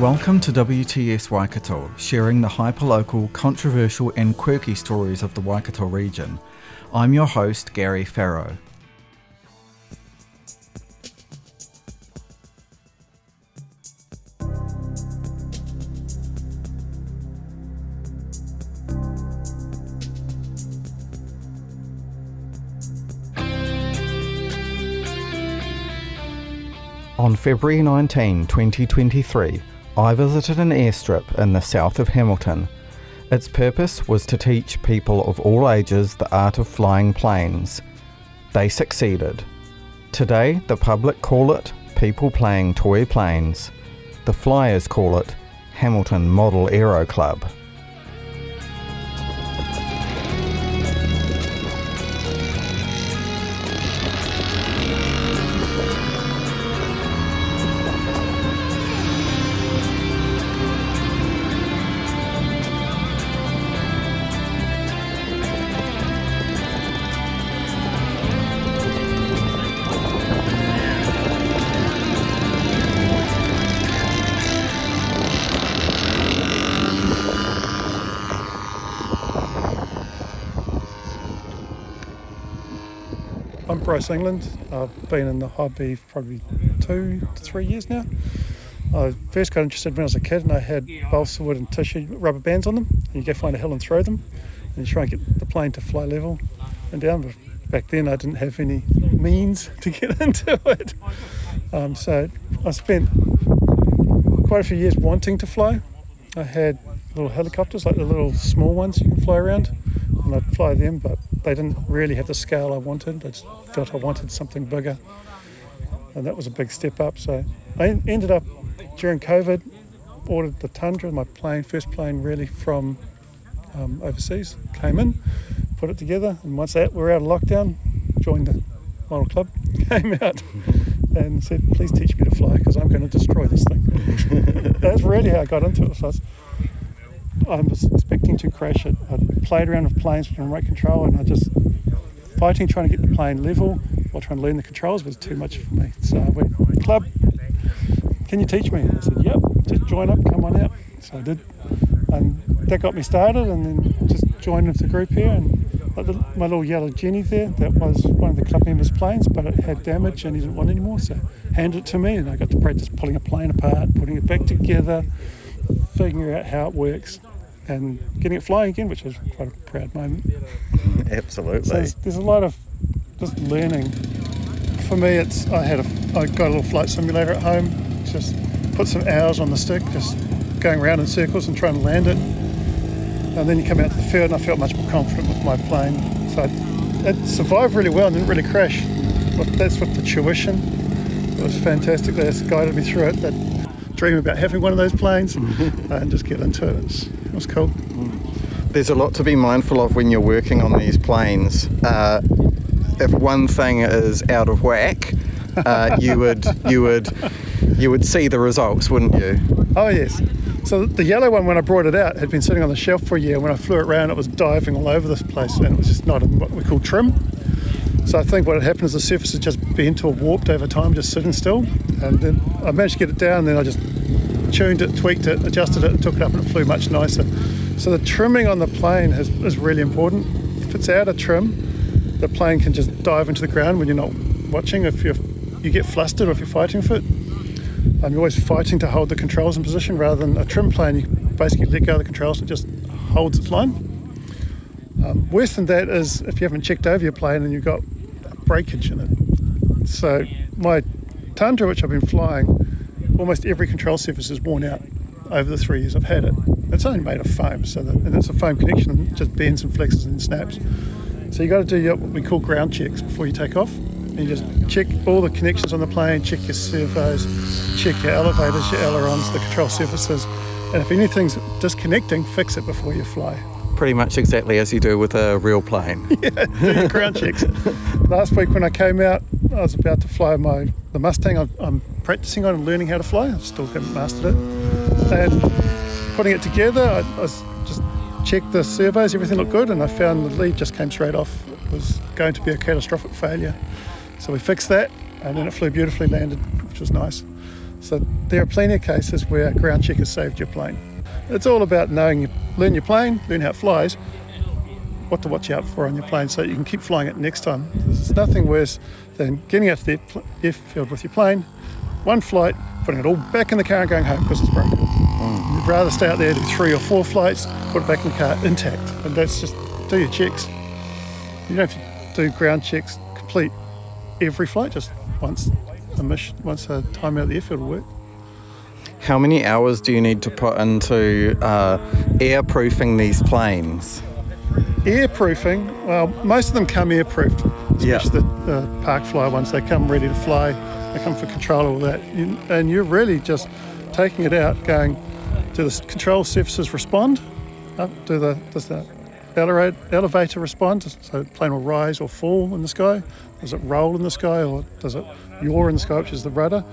Welcome to WTS Waikato, sharing the hyperlocal, controversial, and quirky stories of the Waikato region. I'm your host, Gary Farrow. On February 19, 2023, I visited an airstrip in the south of Hamilton. Its purpose was to teach people of all ages the art of flying planes. They succeeded. Today, the public call it people playing toy planes. The flyers call it Hamilton Model Aero Club. Bryce England. I've been in the hobby for probably two to three years now. I first got interested when I was a kid and I had balsa wood and tissue rubber bands on them. And you go find a hill and throw them and you try and get the plane to fly level and down. But back then I didn't have any means to get into it. Um, so I spent quite a few years wanting to fly. I had little helicopters, like the little small ones you can fly around, and I'd fly them, but they didn't really have the scale I wanted. I just felt I wanted something bigger, and that was a big step up. So I ended up during COVID, ordered the Tundra, my plane, first plane really from um, overseas, came in, put it together, and once that we were out of lockdown, joined the model club, came out. And said, please teach me to fly because I'm going to destroy this thing. That's really how I got into it. So I was, expecting to crash it. I played around with planes with remote control, and I just fighting trying to get the plane level while trying to learn the controls was too much for me. So I went, club, can you teach me? I said, yep, just join up, come on out. So I did, and that got me started, and then just joined with the group here. And like the, my little yellow Jenny there, that was one of the club members' planes, but it had damage and he didn't want it anymore. So handed it to me, and I got to practice pulling a plane apart, putting it back together, figuring out how it works, and getting it flying again, which was quite a proud moment. Absolutely. So there's, there's a lot of just learning. For me, it's I had a I got a little flight simulator at home. Just put some hours on the stick, just going around in circles and trying to land it. And then you come out to the field, and I felt much more confident with my plane. So it, it survived really well and didn't really crash. But that's with the tuition. It was fantastic. They guided me through it. That dream about having one of those planes and just get into it. It was, it was cool. There's a lot to be mindful of when you're working on these planes. Uh, if one thing is out of whack, uh, you would you would you would see the results, wouldn't you? Oh yes. So the yellow one, when I brought it out, had been sitting on the shelf for a year. When I flew it around, it was diving all over this place, and it was just not in what we call trim. So I think what happened is the surface had just bent or warped over time, just sitting still. And then I managed to get it down. Then I just tuned it, tweaked it, adjusted it, and took it up, and it flew much nicer. So the trimming on the plane is, is really important. If it's out of trim, the plane can just dive into the ground when you're not watching. If you you get flustered or if you're fighting for it, um, you're always fighting to hold the controls in position rather than a trim plane. You basically let go of the controls and it just holds its line. Um, worse than that is if you haven't checked over your plane and you've got breakage in it. So my Tundra, which I've been flying, almost every control surface is worn out over the three years I've had it. It's only made of foam, so that, and it's a foam connection just bends and flexes and snaps. So you got to do your, what we call ground checks before you take off. And you just check all the connections on the plane, check your servos, check your elevators, your ailerons, the control surfaces. And if anything's disconnecting, fix it before you fly. Pretty much exactly as you do with a real plane. your ground checks. Last week when I came out, I was about to fly my the Mustang. I'm, I'm practicing on and learning how to fly. I still haven't mastered it. And putting it together, I, I just checked the servos, everything looked good, and I found the lead just came straight off. It was going to be a catastrophic failure. So we fixed that, and then it flew beautifully, landed, which was nice. So there are plenty of cases where ground check has saved your plane. It's all about knowing, learn your plane, learn how it flies, what to watch out for on your plane so you can keep flying it next time. There's nothing worse than getting out to the airfield with your plane, one flight, putting it all back in the car and going home because it's broken. Mm. You'd rather stay out there, do three or four flights, put it back in the car intact. And that's just do your checks. You don't have to do ground checks complete every flight, just once a mission, once a time out of the airfield will work. How many hours do you need to put into uh, airproofing these planes? Airproofing, well, most of them come airproofed, especially Yeah. the uh, park fly ones. They come ready to fly, they come for control, all that. And you're really just taking it out, going, do the control surfaces respond? Up, do the, does the elevate, elevator respond? So the plane will rise or fall in the sky? Does it roll in the sky or does it yaw in the sky, which is the rudder?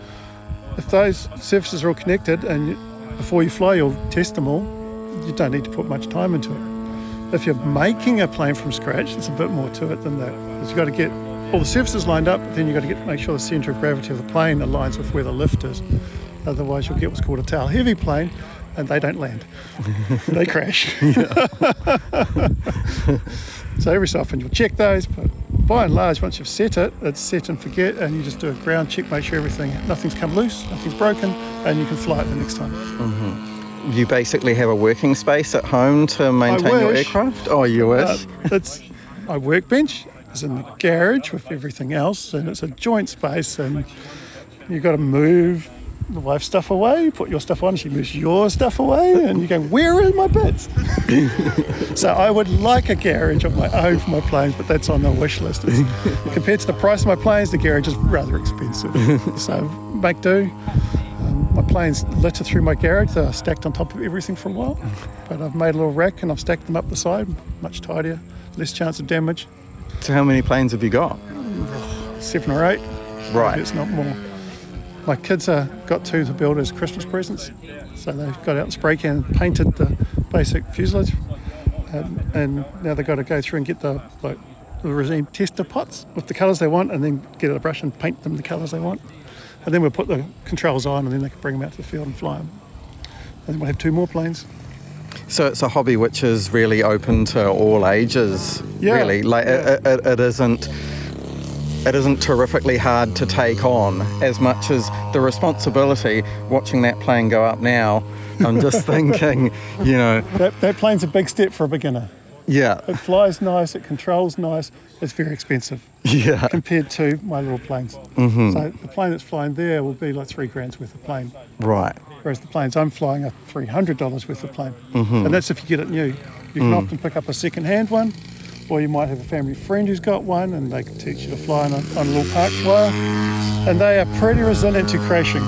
If those surfaces are all connected and before you fly, you'll test them all, you don't need to put much time into it. If you're making a plane from scratch, there's a bit more to it than that. Because you've got to get all the surfaces lined up, but then you've got to get, make sure the centre of gravity of the plane aligns with where the lift is. Otherwise, you'll get what's called a tail heavy plane, and they don't land. they crash. so every so often you'll check those, but by and large, once you've set it, it's set and forget, and you just do a ground check, make sure everything, nothing's come loose, nothing's broken, and you can fly it the next time. You basically have a working space at home to maintain your aircraft? Oh, you wish? Uh, that's my workbench is in the garage with everything else, and it's a joint space, and you've got to move the wife's stuff away, put your stuff on, she moves your stuff away, and you go, Where are my bits? so I would like a garage of my own for my planes, but that's on the wish list. It's, compared to the price of my planes, the garage is rather expensive. so make do. Um, my planes litter through my garage. They're stacked on top of everything for a while. But I've made a little rack and I've stacked them up the side, much tidier, less chance of damage. So, how many planes have you got? Seven or eight. Right. It's not more. My kids uh, got two to build as Christmas presents. So they got out and spray can and painted the basic fuselage. Um, and now they've got to go through and get the like the Resene tester pots with the colours they want and then get a brush and paint them the colours they want. And then we'll put the controls on and then they can bring them out to the field and fly them. And then we'll have two more planes. So it's a hobby which is really open to all ages. Yeah, Really, like yeah. It, it, it isn't. It isn't terrifically hard to take on as much as the responsibility. Watching that plane go up now, I'm just thinking, you know, That, that plane's a big step for a beginner. yeah, It flies nice, it controls nice, it's very expensive. yeah, compared to my little planes. Mm-hmm. So the plane that's flying there will be like three grand's worth of plane, right, whereas the planes I'm flying are three hundred dollars worth of plane, Mm-hmm. and that's if you get it new. You can Mm. often pick up a second-hand one, or you might have a family friend who's got one, and they can teach you to fly on a, on a little park flyer. And they are pretty resilient to crashing,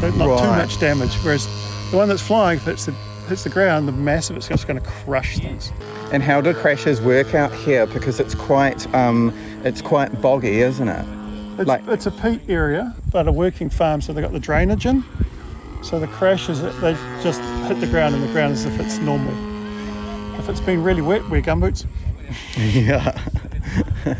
but not too much damage. Whereas the one that's flying, if it's the hits the ground, the mass of it's just going to crush things. And how do crashes work out here? Because it's quite, um, it's quite boggy, isn't it? It's, Like- it's a peat area, but a working farm, so they've got the drainage in. So the crashes, they just hit the ground and the ground as if it's normal. If it's been really wet, wear gumboots. Yeah.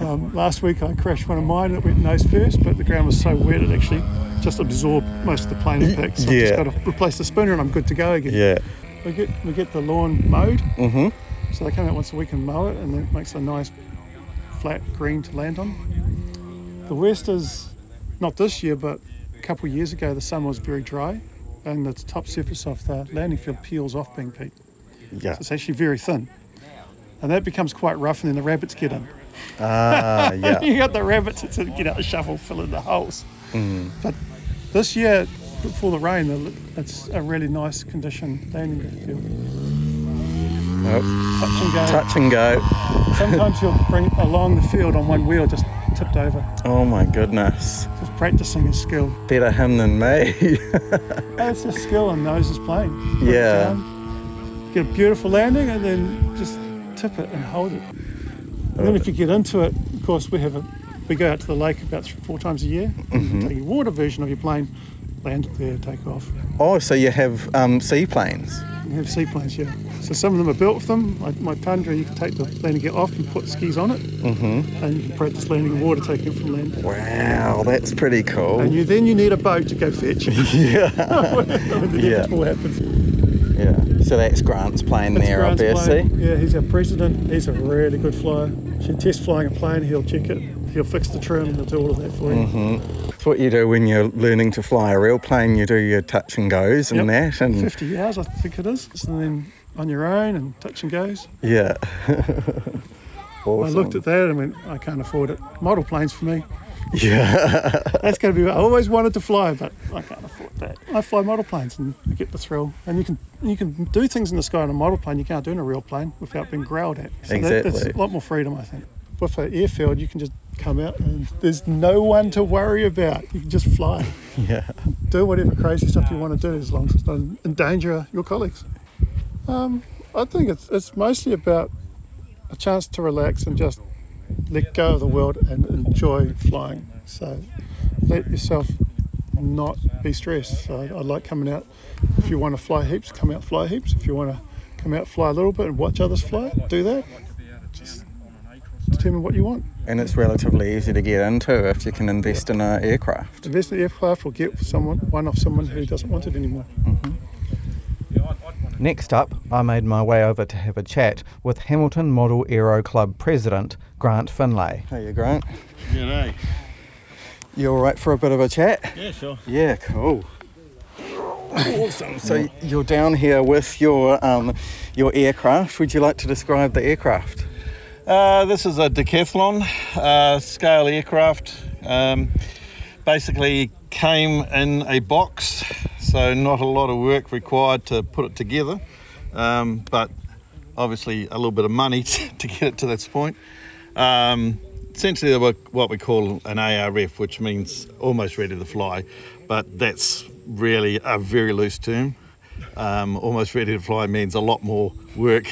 Um, last week I crashed one of mine, it went nose first, but the ground was so wet it actually just absorbed most of the plane impact. So yeah. I've just got to replace the spinner and I'm good to go again. Yeah. We get we get the lawn mowed, Mhm. so they come out once a week and mow it, and then it makes a nice flat green to land on. The worst is not this year, but a couple of years ago the sun was very dry, and the top surface of the landing field peels off being peat. Yeah. It's actually very thin, and that becomes quite rough, and then the rabbits get in. Ah, yeah. you got the rabbits that of get out the shovel, fill in the holes. But this year, before the rain, it's a really nice condition landing field. Oh, touch and go. touch and go. Sometimes you'll bring it along the field on one wheel, just tipped over, Oh my goodness. just practicing his skill. Better him than me. That's a skill and knows his plane. Put Yeah. down, get a beautiful landing and then just tip it and hold it. And then if you get into it, of course, we have a we go out to the lake about three, four times a year. Mm-hmm. Take your water version of your plane, land it there, take off. oh, so you have um, seaplanes? We have seaplanes, yeah. So some of them are built with them. Like my Tundra, you can take the landing gear off and put skis on it, Mm-hmm. and you can practice landing in water, taking it from land. Wow, that's pretty cool. And you then you need a boat to go fetch. yeah. when Yeah. happens. Yeah. So that's Grant's plane That's there, Grant's obviously. plane. Yeah, he's our president. He's a really good flyer. If you test flying a plane, he'll check it. He'll fix the trim. He'll do all of that for you. Mm-hmm. It's what you do when you're learning to fly a real plane. You do your touch and goes and Yep. that, and 50 hours, I think it is. And then on your own and touch and goes. yeah. awesome. I looked at that and went, I can't afford it. Model planes for me. Yeah. That's going to be. I always wanted to fly, but I can't afford that. I fly model planes and I get the thrill. And you can you can do things in the sky on a model plane you can't do in a real plane without being growled at. So that, that's a lot more freedom, I think. With an airfield, you can just come out and there's no one to worry about. You can just fly, yeah. do whatever crazy stuff you want to do as long as it's not endanger your colleagues. Um, I think it's it's mostly about a chance to relax and just let go of the world and enjoy flying. So let yourself not be stressed. So I like coming out. If you want to fly heaps, come out fly heaps. If you want to come out fly a little bit and watch others fly, do that. Just determine what you want. And it's relatively easy to get into if you can invest in an aircraft. Invest in an aircraft or get someone one off someone who doesn't want it anymore. Mm-hmm. Next up, I made my way over to have a chat with Hamilton Model Aero Club President Grant Finlay. Hey, you Grant. G'day. You all right for a bit of a chat? Yeah, sure. Yeah, cool. Awesome. So you're down here with your um, your aircraft. Would you like to describe the aircraft? Uh, this is a decathlon uh, scale aircraft. Um, basically came in a box, so not a lot of work required to put it together, um, but obviously a little bit of money to get it to this point. Um, essentially, they were what we call an ARF, which means almost ready to fly, but that's really a very loose term. Um, almost ready to fly means a lot more work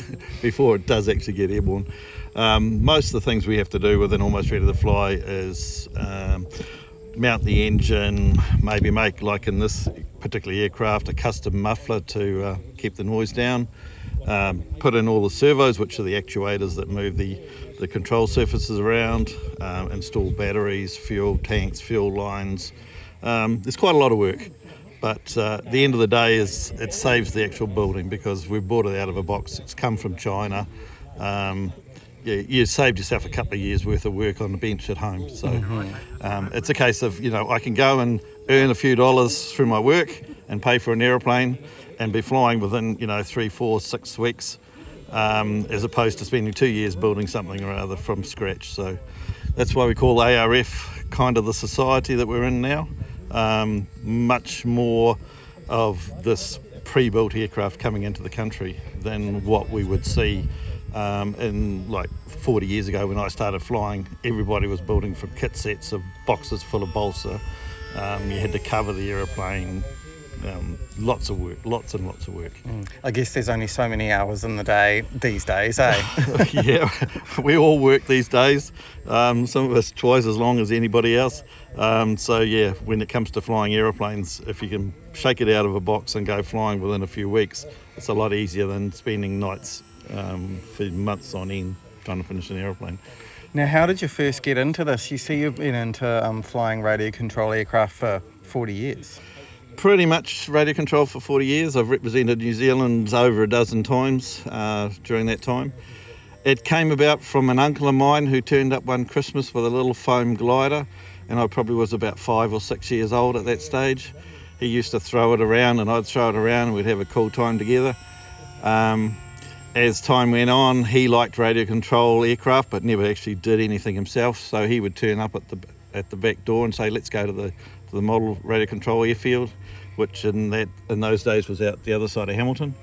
before it does actually get airborne. Um, most of the things we have to do with an almost ready to fly is um, mount the engine, maybe make, like in this particular aircraft, a custom muffler to uh, keep the noise down, um, put in all the servos, which are the actuators that move the, the control surfaces around, um, install batteries, fuel tanks, fuel lines. Um, there's quite a lot of work. But uh, at the end of the day, is it saves the actual building because we've bought it out of a box. It's come from China. Um, you, you saved yourself a couple of years worth of work on the bench at home. So um, it's a case of you know I can go and earn a few dollars through my work and pay for an aeroplane and be flying within you know three, four, six weeks, um, as opposed to spending two years building something or other from scratch. So that's why we call ARF kind of the society that we're in now. Um, much more of this pre-built aircraft coming into the country than what we would see um, in like 40 years ago when I started flying. Everybody was building from kit sets of boxes full of balsa. Um, you had to cover the aeroplane. Um, lots of work, lots and lots of work. I guess there's only so many hours in the day these days, eh? yeah, we all work these days. Um, some of us twice as long as anybody else. Um, so yeah, when it comes to flying aeroplanes, if you can shake it out of a box and go flying within a few weeks, it's a lot easier than spending nights um, for months on end trying to finish an aeroplane. now, how did you first get into this? You see, you've been into um, flying radio control aircraft for 40 years. Pretty much radio control for 40 years. I've represented New Zealand over a dozen times uh, during that time. It came about from an uncle of mine who turned up one Christmas with a little foam glider, and I probably was about five or six years old at that stage. He used to throw it around, and I'd throw it around, and we'd have a cool time together. Um, as time went on, he liked radio control aircraft, but never actually did anything himself. So he would turn up at the at the back door and say, "Let's go to the the model radio control airfield," which in that in those days was out the other side of Hamilton.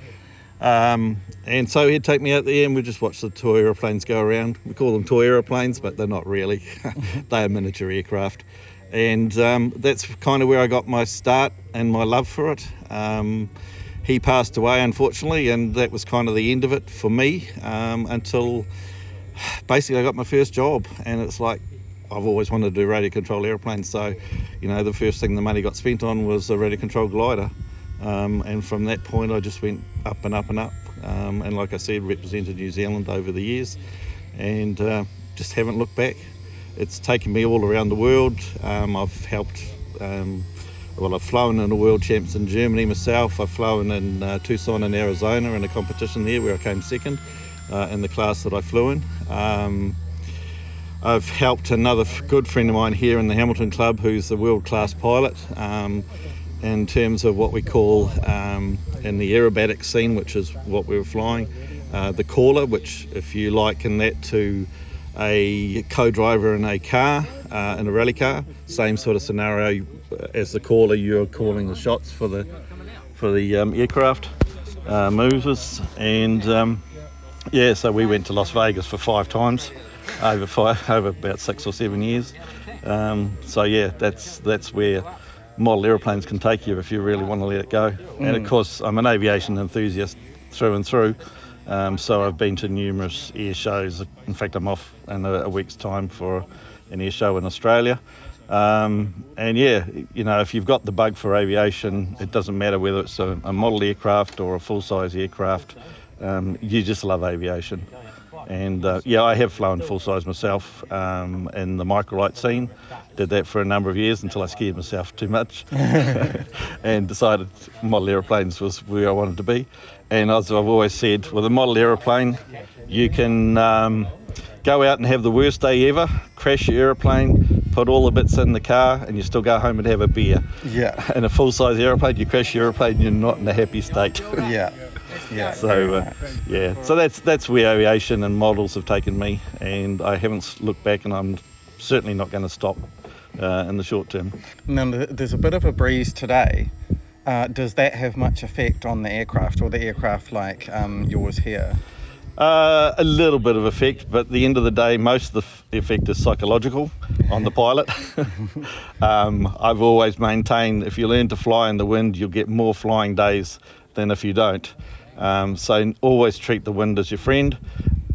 Um, and so he'd take me out there and we'd just watch the toy aeroplanes go around. We call them toy aeroplanes, but they're not really. they are miniature aircraft. And um, that's kind of where I got my start and my love for it. Um, he passed away, unfortunately, and that was kind of the end of it for me um, until basically I got my first job. And it's like, I've always wanted to do radio control airplanes. So, you know, the first thing the money got spent on was a radio control glider. Um, and from that point, I just went up and up and up. Um, and like I said, represented New Zealand over the years and uh, just haven't looked back. It's taken me all around the world. Um, I've helped, um, well, I've flown in the world champs in Germany myself. I've flown in uh, Tucson in Arizona in a competition there where I came second uh, in the class that I flew in. I've helped another good friend of mine here in the Hamilton Club who's a world class pilot um, in terms of what we call um, in the aerobatic scene, which is what we were flying, uh, the caller, which, if you liken that to a co-driver in a car, uh, in a rally car. Same sort of scenario as the caller. You're calling the shots for the for the um, aircraft uh, movers, and um, yeah, so we went to Las Vegas for five times over five over about six or seven years. Um, so yeah, that's that's where model aeroplanes can take you if you really want to let it go. Mm. And of course, I'm an aviation enthusiast through and through. Um, so I've been to numerous air shows. In fact, I'm off in a, a week's time for an air show in Australia. Um, and yeah, you know, if you've got the bug for aviation, it doesn't matter whether it's a, a model aircraft or a full size aircraft, um, you just love aviation. And uh, yeah, I have flown full size myself um, in the microlight scene. Did that for a number of years until I scared myself too much and decided model aeroplanes was where I wanted to be. And as I've always said, with a model aeroplane, you can um, go out and have the worst day ever, crash your aeroplane, put all the bits in the car, and you still go home and have a beer. Yeah. In a full size aeroplane, you crash your aeroplane, you're not in a happy state. yeah. Yeah. So uh, yeah, so that's that's where aviation and models have taken me, and I haven't looked back, and I'm certainly not going to stop uh, in the short term. Now, there's a bit of a breeze today. Uh, does that have much effect on the aircraft or the aircraft like um, yours here? Uh, a little bit of effect, but at the end of the day, most of the f- effect is psychological on the pilot. um, I've always maintained if you learn to fly in the wind, you'll get more flying days than if you don't. Um, so always treat the wind as your friend,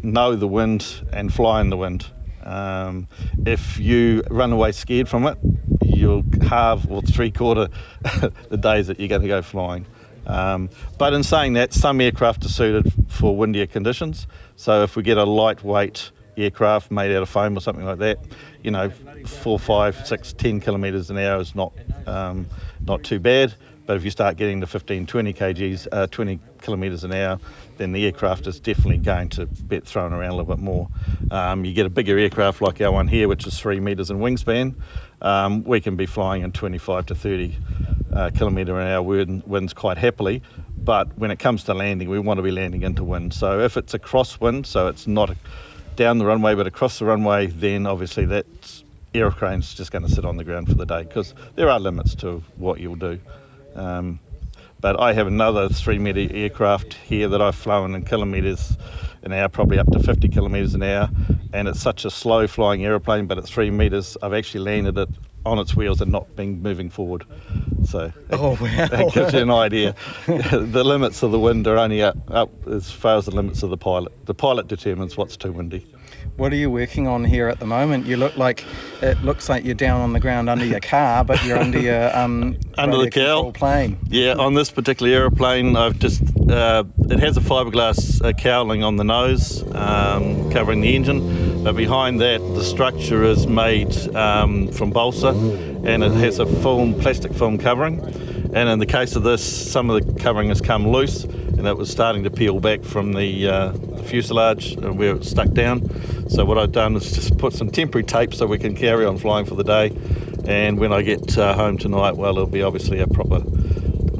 know the wind, and fly in the wind. Um, if you run away scared from it, you'll halve or three quarter the days that you're going to go flying. Um, but in saying that, some aircraft are suited for windier conditions. So if we get a lightweight aircraft made out of foam or something like that, you know, four, five, six, ten kilometres an hour is not um, not too bad. But if you start getting to 15, 20 kgs, uh, 20 kilometres an hour, then the aircraft is definitely going to get thrown around a little bit more. Um, you get a bigger aircraft like our one here, which is three metres in wingspan. Um, we can be flying in 25 to 30 uh, kilometre an hour wind, winds quite happily. But when it comes to landing, we want to be landing into wind. So if it's a crosswind, so it's not down the runway but across the runway, then obviously that aeroplane's just going to sit on the ground for the day because there are limits to what you'll do. Um, but I have another three metre aircraft here that I've flown in kilometres an hour, probably up to 50 kilometres an hour. And it's such a slow flying aeroplane, but at three metres, I've actually landed it on its wheels and not being moving forward. So oh, wow. that gives you an idea. the limits of the wind are only up, up as far as the limits of the pilot. The pilot determines what's too windy. What are you working on here at the moment? You look like it looks like you're down on the ground under your car, but you're under your um, under the plane. Yeah, on this particular aeroplane, I've just uh, it has a fiberglass uh, cowling on the nose um, covering the engine, but behind that the structure is made um, from balsa, and it has a film plastic film covering. And in the case of this, some of the covering has come loose, and it was starting to peel back from the, uh, the fuselage where it stuck down. So what I've done is just put some temporary tape so we can carry on flying for the day. And when I get uh, home tonight, well, it'll be obviously a proper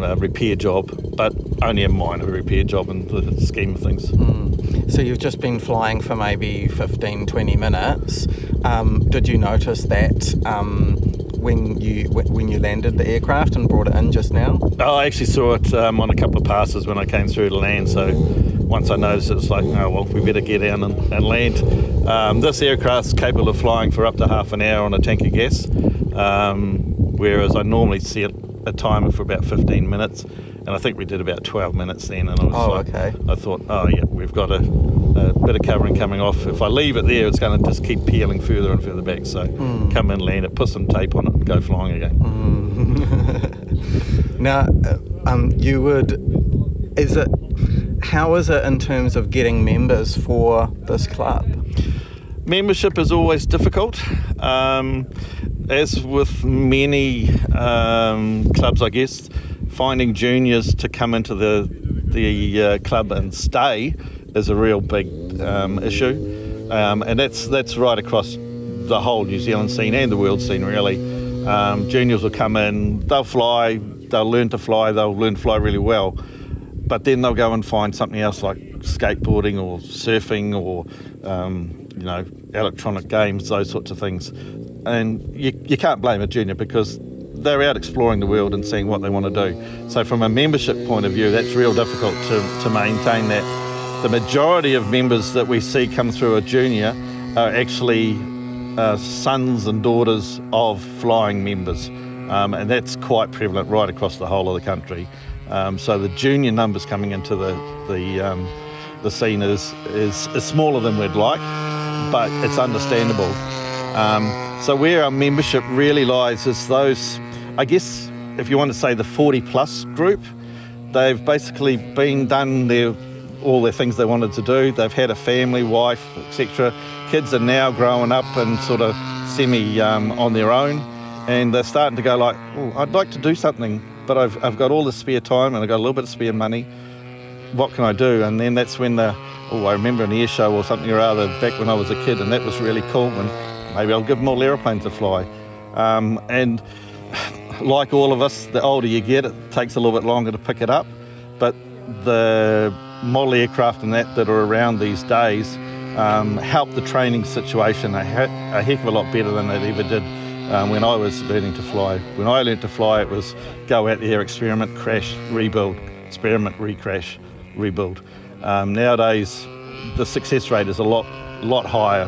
uh, repair job, but only a minor repair job in the scheme of things. Mm. So you've just been flying for maybe 15, 20 minutes. Um, did you notice that um, when you when you landed the aircraft and brought it in just now? Oh, I actually saw it um, on a couple of passes when I came through to land. So once I noticed it, it's like, oh well, we better get down and, and land. Um, this aircraft's capable of flying for up to half an hour on a tank of gas, um, whereas I normally see it a timer for about 15 minutes and I think we did about 12 minutes then. And I was Oh, like, okay. I thought, oh yeah, we've got a, a bit of covering coming off. If I leave it there, it's going to just keep peeling further and further back. So Hmm. come in, land it, put some tape on it, and go flying again. Now, uh, um, you would. Is it? How is it in terms of getting members for this club? Membership is always difficult. Um, as with many um, clubs, I guess, finding juniors to come into the the uh, club and stay is a real big um, issue, um, and that's that's right across the whole New Zealand scene and the world scene. Really, um, juniors will come in, they'll fly, they'll learn to fly, they'll learn to fly really well, but then they'll go and find something else like skateboarding or surfing or um, you know electronic games, those sorts of things. And you, you can't blame a junior because they're out exploring the world and seeing what they want to do. So from a membership point of view, that's real difficult to, to maintain that. The majority of members that we see come through a junior are actually uh, sons and daughters of flying members, um, and that's quite prevalent right across the whole of the country. Um, so the junior numbers coming into the the um, the scene is, is is smaller than we'd like, but it's understandable. Um, so where our membership really lies is those, I guess, if you want to say the 40 plus group, they've basically been done their all their things they wanted to do. They've had a family, wife, etc. Kids are now growing up and sort of semi um, on their own, and they're starting to go like, oh, I'd like to do something, but I've, I've got all this spare time and I've got a little bit of spare money. What can I do? And then that's when the, oh, I remember an air show or something or other back when I was a kid, and that was really cool. And maybe I'll give them all aeroplanes to fly. Um, and like all of us, the older you get, it takes a little bit longer to pick it up. But the model aircraft and that that are around these days um, help the training situation a, he- a heck of a lot better than it ever did um, when I was learning to fly. When I learned to fly, it was go out there, experiment, crash, rebuild, experiment, recrash, rebuild. Um, nowadays, the success rate is a lot, lot higher.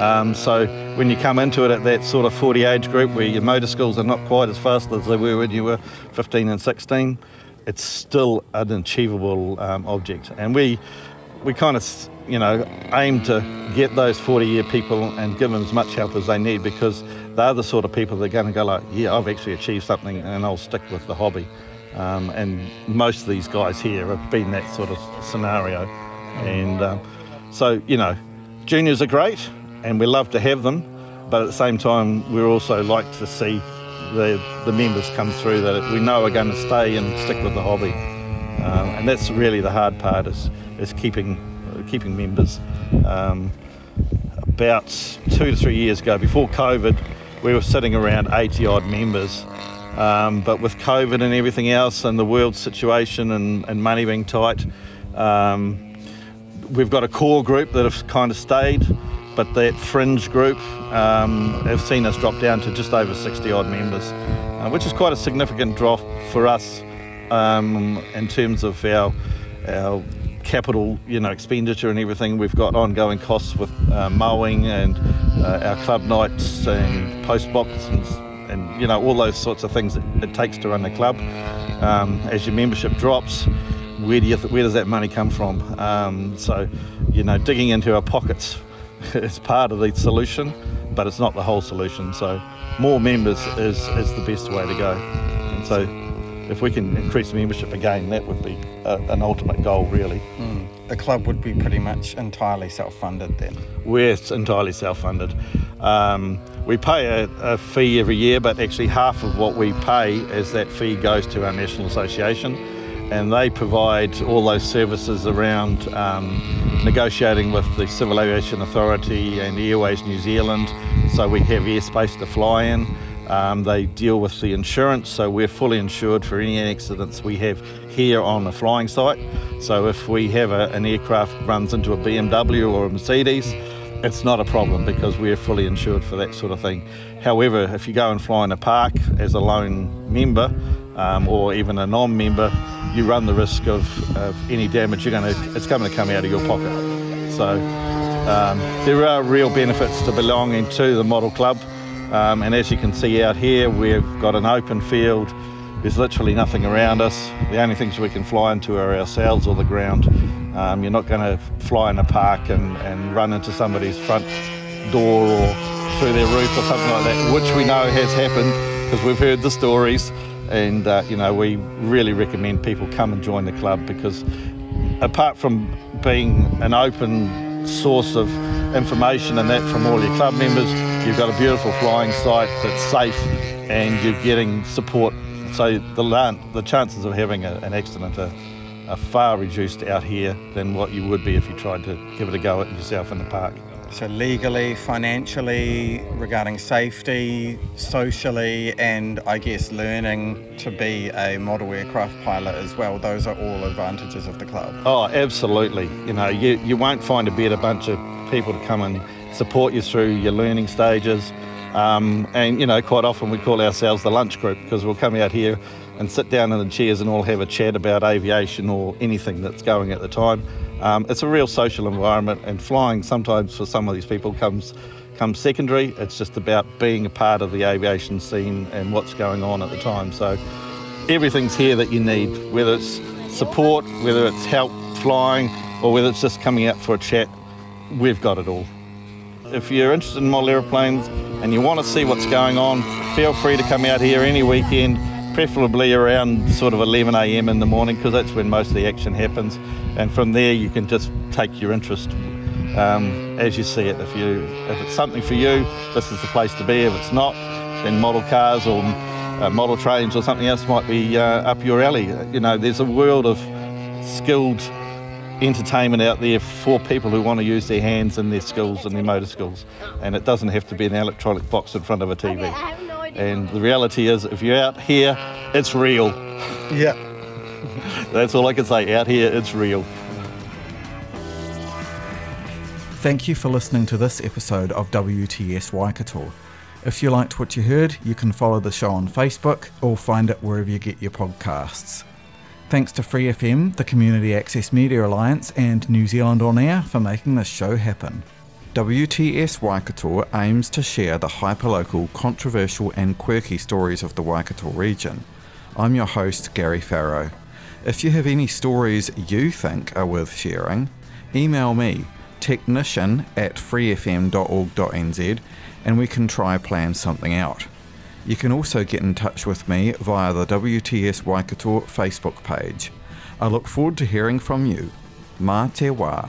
Um, so when you come into it at that sort of 40 age group where your motor skills are not quite as fast as they were when you were 15 and 16, it's still an achievable um, object. And we, we kind of, you know, aim to get those 40 year people and give them as much help as they need because they're the sort of people that are going to go like, yeah, I've actually achieved something and I'll stick with the hobby. Um, and most of these guys here have been that sort of scenario. And um, so, you know, juniors are great and we love to have them, but at the same time, we also like to see the, the members come through that we know are going to stay and stick with the hobby. Um, and that's really the hard part is, is keeping, keeping members. Um, about two to three years ago, before COVID, we were sitting around 80 odd members. Um, but with COVID and everything else, and the world situation and, and money being tight, um, we've got a core group that have kind of stayed, but that fringe group um, have seen us drop down to just over 60 odd members, uh, which is quite a significant drop for us um, in terms of our, our capital, you know, expenditure and everything. We've got ongoing costs with uh, mowing and uh, our club nights and post box and, and you know all those sorts of things that it takes to run the club. Um, as your membership drops, where do you where does that money come from? Um, so, you know, digging into our pockets is part of the solution, but it's not the whole solution. So, more members is is the best way to go. And so, if we can increase membership again, that would be a, an ultimate goal, really. The club would be pretty much entirely self-funded then. We're entirely self-funded. Um, we pay a, a fee every year, but actually half of what we pay as that fee goes to our national association, and they provide all those services around um, negotiating with the Civil Aviation Authority and Airways New Zealand, so we have airspace to fly in. Um, they deal with the insurance, so we're fully insured for any accidents we have here on the flying site. So if we have a, an aircraft runs into a BMW or a Mercedes, it's not a problem because we're fully insured for that sort of thing. However, if you go and fly in a park as a lone member um, or even a non-member, you run the risk of, of any damage. You're going to it's going to come out of your pocket. So um, there are real benefits to belonging to the model club. Um, and as you can see out here, we've got an open field. There's literally nothing around us. The only things we can fly into are ourselves or the ground. Um, you're not going to fly in a park and, and run into somebody's front door or through their roof or something like that, which we know has happened because we've heard the stories. And, uh, you know, we really recommend people come and join the club because apart from being an open source of information and that from all your club members, you've got a beautiful flying site that's safe and you're getting support. So the, the chances of having a, an accident are are far reduced out here than what you would be if you tried to give it a go at yourself in the park. So, legally, financially, regarding safety, socially, and I guess learning to be a model aircraft pilot as well, those are all advantages of the club. Oh, absolutely. You know, you, you won't find a better bunch of people to come and support you through your learning stages. Um, and, you know, quite often we call ourselves the lunch group because we'll come out here and sit down in the chairs and all have a chat about aviation or anything that's going at the time. Um, it's a real social environment, and flying sometimes for some of these people comes comes secondary. It's just about being a part of the aviation scene and what's going on at the time. So everything's here that you need, whether it's support, whether it's help flying, or whether it's just coming out for a chat. We've got it all. If you're interested in model aeroplanes and you want to see what's going on, feel free to come out here any weekend preferably around sort of 11 a.m. in the morning because that's when most of the action happens. And from there, you can just take your interest um, as you see it. If you if it's something for you, this is the place to be. If it's not, then model cars or uh, model trains or something else might be uh, up your alley. You know, there's a world of skilled entertainment out there for people who want to use their hands and their skills and their motor skills. And it doesn't have to be an electronic box in front of a TV. And the reality is, if you're out here, it's real. Yeah. That's all I can say. Out here, it's real. Thank you for listening to this episode of WTS Waikato. If you liked what you heard, you can follow the show on Facebook or find it wherever you get your podcasts. Thanks to Free FM, the Community Access Media Alliance, and New Zealand On Air for making this show happen. WTS Waikato aims to share the hyperlocal, controversial, and quirky stories of the Waikato region. I'm your host, Gary Farrow. If you have any stories you think are worth sharing, email me, technician at freefm.org.nz, and we can try plan something out. You can also get in touch with me via the WTS Waikato Facebook page. I look forward to hearing from you. Mā te wā.